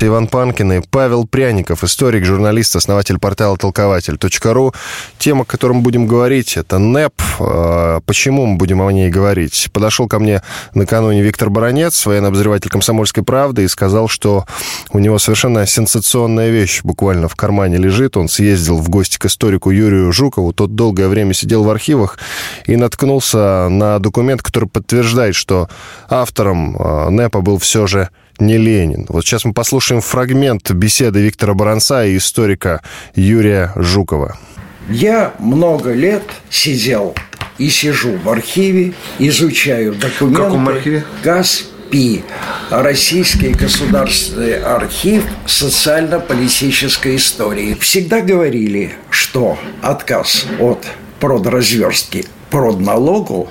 Иван Панкин и Павел Пряников, историк, журналист, основатель портала толкователь.ру. Тема, о которой мы будем говорить, это НЭП. А, почему мы будем о ней говорить? Подошел ко мне накануне Виктор Баранец, военный обозреватель «Комсомольской правды», и сказал, что у него совершенно сенсационная вещь буквально в кармане лежит. Он съездил в гости к историку Юрию Жукову. Тот долгое время сидел в архивах и наткнулся на документ, который подтверждает, что автором а, НЭПа был все же не Ленин. Вот сейчас мы послушаем фрагмент беседы Виктора Баранца и историка Юрия Жукова. Я много лет сидел и сижу в архиве, изучаю документы. В каком архиве? ГАЗ-ПИ, Российский государственный архив социально-политической истории. Всегда говорили, что отказ от продразверстки продналогу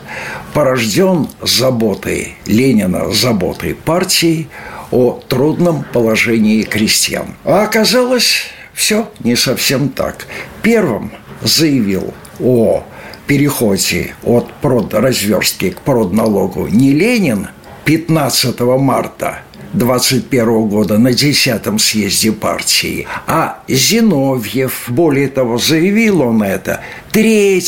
порожден заботой Ленина, заботой партии о трудном положении крестьян. А оказалось, все не совсем так. Первым заявил о переходе от продразверстки к продналогу не Ленин 15 марта 21 года на 10 съезде партии, а Зиновьев, более того, заявил он это 3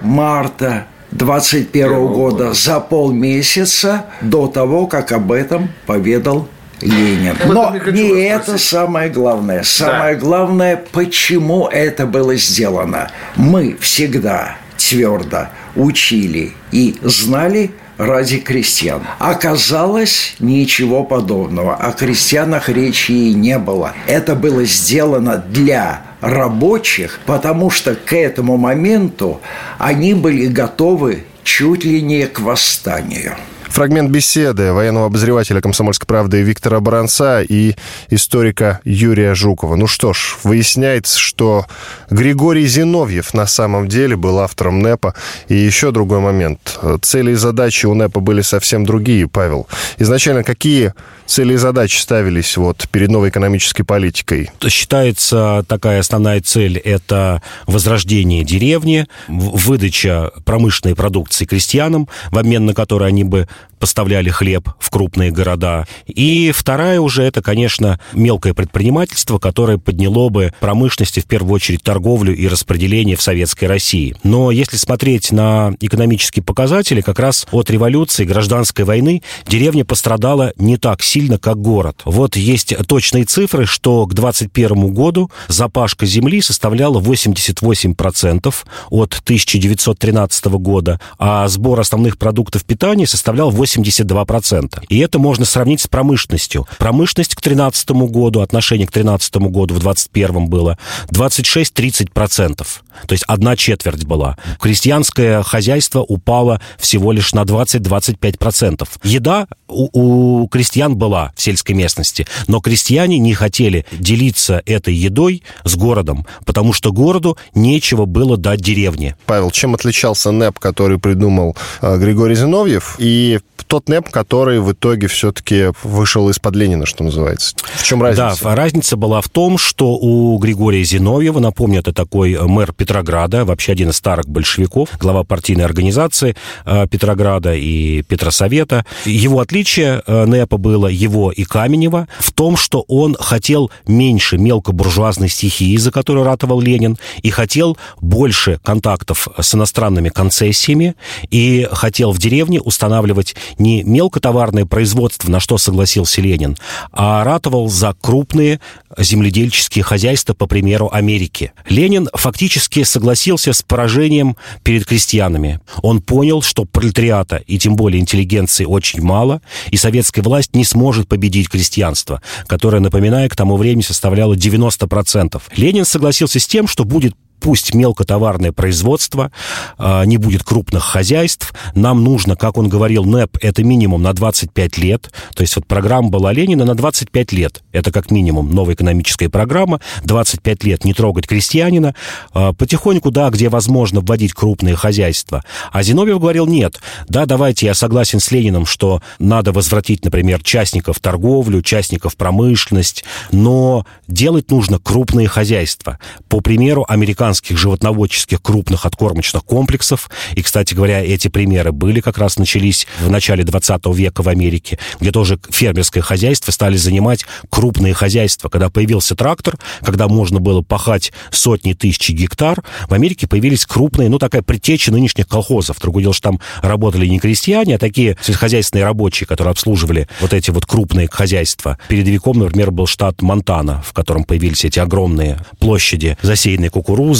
марта 21 года за полмесяца до того, как об этом поведал Ленин. Но не это самое главное. Самое да. главное, почему это было сделано. Мы всегда твердо учили и знали ради крестьян. Оказалось, ничего подобного. О крестьянах речи и не было. Это было сделано для рабочих, потому что к этому моменту они были готовы чуть ли не к восстанию. Фрагмент беседы военного обозревателя «Комсомольской правды» Виктора Баранца и историка Юрия Жукова. Ну что ж, выясняется, что Григорий Зиновьев на самом деле был автором НЭПа. И еще другой момент. Цели и задачи у НЭПа были совсем другие, Павел. Изначально какие цели и задачи ставились вот перед новой экономической политикой? Считается такая основная цель – это возрождение деревни, выдача промышленной продукции крестьянам, в обмен на которой они бы поставляли хлеб в крупные города. И вторая уже это, конечно, мелкое предпринимательство, которое подняло бы промышленности, в первую очередь торговлю и распределение в Советской России. Но если смотреть на экономические показатели, как раз от революции, гражданской войны, деревня пострадала не так сильно, как город. Вот есть точные цифры, что к 2021 году запашка земли составляла 88% от 1913 года, а сбор основных продуктов питания составлял 82%. И это можно сравнить с промышленностью. Промышленность к 2013 году, отношение к 2013 году в 2021 было 26-30%. То есть одна четверть была. Крестьянское хозяйство упало всего лишь на 20-25%. Еда у, у крестьян была в сельской местности, но крестьяне не хотели делиться этой едой с городом, потому что городу нечего было дать деревне. Павел, чем отличался НЭП, который придумал э, Григорий Зиновьев, и тот НЭП, который в итоге все-таки вышел из-под Ленина, что называется. В чем разница? Да, разница была в том, что у Григория Зиновьева, напомню, это такой э, мэр Петрограда, вообще один из старых большевиков, глава партийной организации э, Петрограда и Петросовета. Его отличие э, НЭПа было, его и Каменева, в том, что он хотел меньше мелкобуржуазной стихии, за которую ратовал Ленин, и хотел больше контактов с иностранными концессиями, и хотел в деревне устанавливать не мелкотоварное производство, на что согласился Ленин, а ратовал за крупные земледельческие хозяйства, по примеру Америки. Ленин фактически согласился с поражением перед крестьянами. Он понял, что пролетариата и тем более интеллигенции очень мало, и советская власть не сможет победить крестьянство, которое, напоминаю, к тому времени составляло 90%. Ленин согласился с тем, что будет пусть мелкотоварное производство, а, не будет крупных хозяйств. Нам нужно, как он говорил, НЭП это минимум на 25 лет. То есть вот программа была Ленина на 25 лет. Это как минимум новая экономическая программа. 25 лет не трогать крестьянина. А, потихоньку, да, где возможно вводить крупные хозяйства. А Зиновьев говорил, нет, да, давайте, я согласен с Лениным, что надо возвратить, например, частников торговлю, частников промышленность, но делать нужно крупные хозяйства. По примеру американских животноводческих крупных откормочных комплексов, и, кстати говоря, эти примеры были как раз начались в начале 20 века в Америке, где тоже фермерское хозяйство стали занимать крупные хозяйства. Когда появился трактор, когда можно было пахать сотни тысяч гектар, в Америке появились крупные, ну, такая предтеча нынешних колхозов. Другое дело, что там работали не крестьяне, а такие сельскохозяйственные рабочие, которые обслуживали вот эти вот крупные хозяйства. Передовиком, например, был штат Монтана, в котором появились эти огромные площади, засеянные кукурузой,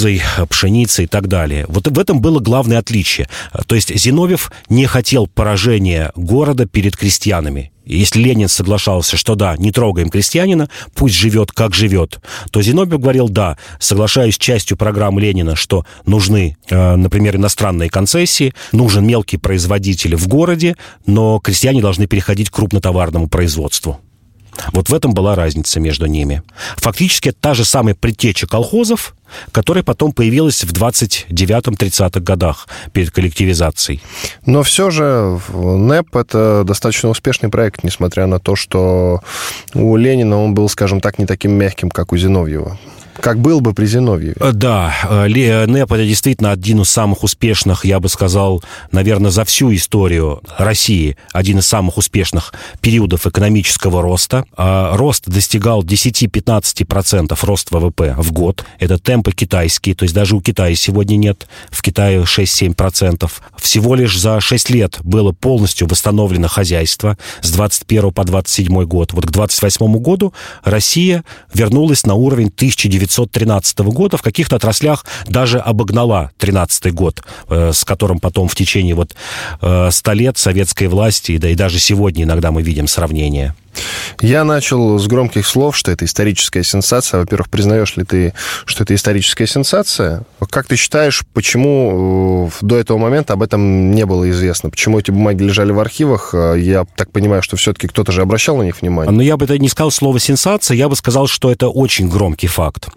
пшеницей и так далее. Вот в этом было главное отличие. То есть Зиновьев не хотел поражения города перед крестьянами. Если Ленин соглашался, что да, не трогаем крестьянина, пусть живет, как живет, то Зиновьев говорил, да, соглашаюсь с частью программы Ленина, что нужны, э, например, иностранные концессии, нужен мелкий производитель в городе, но крестьяне должны переходить к крупнотоварному производству. Вот в этом была разница между ними. Фактически это та же самая предтеча колхозов, которая потом появилась в 29-30-х годах перед коллективизацией. Но все же НЭП – это достаточно успешный проект, несмотря на то, что у Ленина он был, скажем так, не таким мягким, как у Зиновьева. Как был бы при Зиновьеве. Э, да, э, НЭП это действительно один из самых успешных, я бы сказал, наверное, за всю историю России, один из самых успешных периодов экономического роста. А рост достигал 10-15% рост ВВП в год. Это темпы китайские, то есть даже у Китая сегодня нет, в Китае 6-7%. Всего лишь за 6 лет было полностью восстановлено хозяйство с 21 по 27 год. Вот к 28 году Россия вернулась на уровень 1900 1913 года в каких-то отраслях даже обогнала 13 год, э, с которым потом в течение вот 100 э, лет советской власти, да и даже сегодня иногда мы видим сравнение. Я начал с громких слов, что это историческая сенсация. Во-первых, признаешь ли ты, что это историческая сенсация? Как ты считаешь, почему э, до этого момента об этом не было известно? Почему эти бумаги лежали в архивах? Э, я так понимаю, что все-таки кто-то же обращал на них внимание. Но я бы не сказал слово «сенсация», я бы сказал, что это очень громкий факт.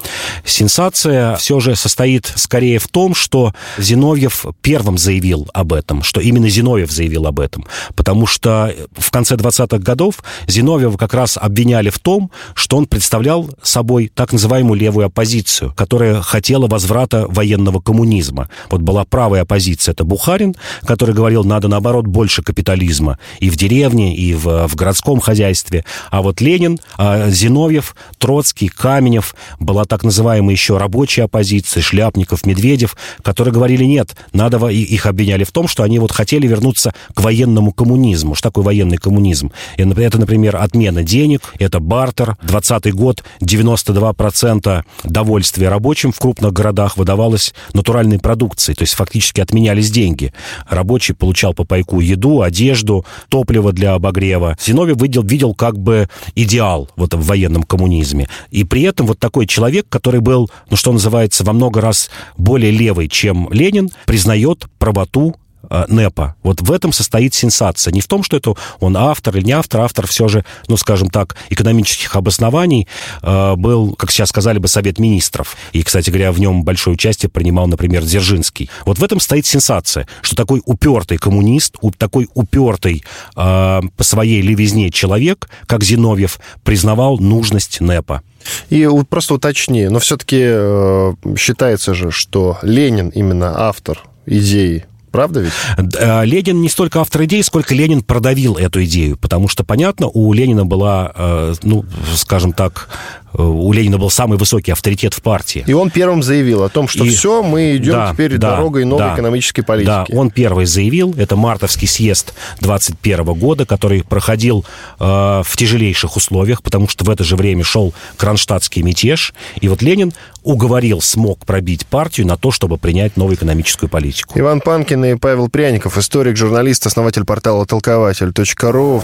Сенсация все же состоит скорее в том, что Зиновьев первым заявил об этом, что именно Зиновьев заявил об этом. Потому что в конце 20-х годов Зиновьев Зиновьева как раз обвиняли в том, что он представлял собой так называемую левую оппозицию, которая хотела возврата военного коммунизма. Вот была правая оппозиция, это Бухарин, который говорил, надо наоборот больше капитализма и в деревне, и в, в городском хозяйстве. А вот Ленин, а Зиновьев, Троцкий, Каменев, была так называемая еще рабочая оппозиция, Шляпников, Медведев, которые говорили, нет, надо, их обвиняли в том, что они вот хотели вернуться к военному коммунизму. Что такое военный коммунизм? Это, например, отмена денег, это бартер. 20 год 92% довольствия рабочим в крупных городах выдавалось натуральной продукцией, то есть фактически отменялись деньги. Рабочий получал по пайку еду, одежду, топливо для обогрева. Зиновий видел, видел как бы идеал вот в военном коммунизме. И при этом вот такой человек, который был, ну что называется, во много раз более левый, чем Ленин, признает правоту НЭПа. Вот в этом состоит сенсация. Не в том, что это он автор или не автор, автор все же, ну, скажем так, экономических обоснований э, был, как сейчас сказали бы, Совет Министров. И, кстати говоря, в нем большое участие принимал, например, Дзержинский. Вот в этом стоит сенсация, что такой упертый коммунист, такой упертый э, по своей левизне человек, как Зиновьев, признавал нужность НЭПа. И просто уточни, но все-таки э, считается же, что Ленин именно автор идеи Правда ведь? Э, Ленин не столько автор идеи, сколько Ленин продавил эту идею. Потому что, понятно, у Ленина была, э, ну, скажем так, у Ленина был самый высокий авторитет в партии. И он первым заявил о том, что и... все, мы идем да, теперь да, дорогой новой да, экономической политики. Да, он первый заявил, это мартовский съезд 21 года, который проходил э, в тяжелейших условиях, потому что в это же время шел кронштадтский мятеж, и вот Ленин уговорил, смог пробить партию на то, чтобы принять новую экономическую политику. Иван Панкин и Павел Пряников, историк, журналист, основатель портала толкователь.ру.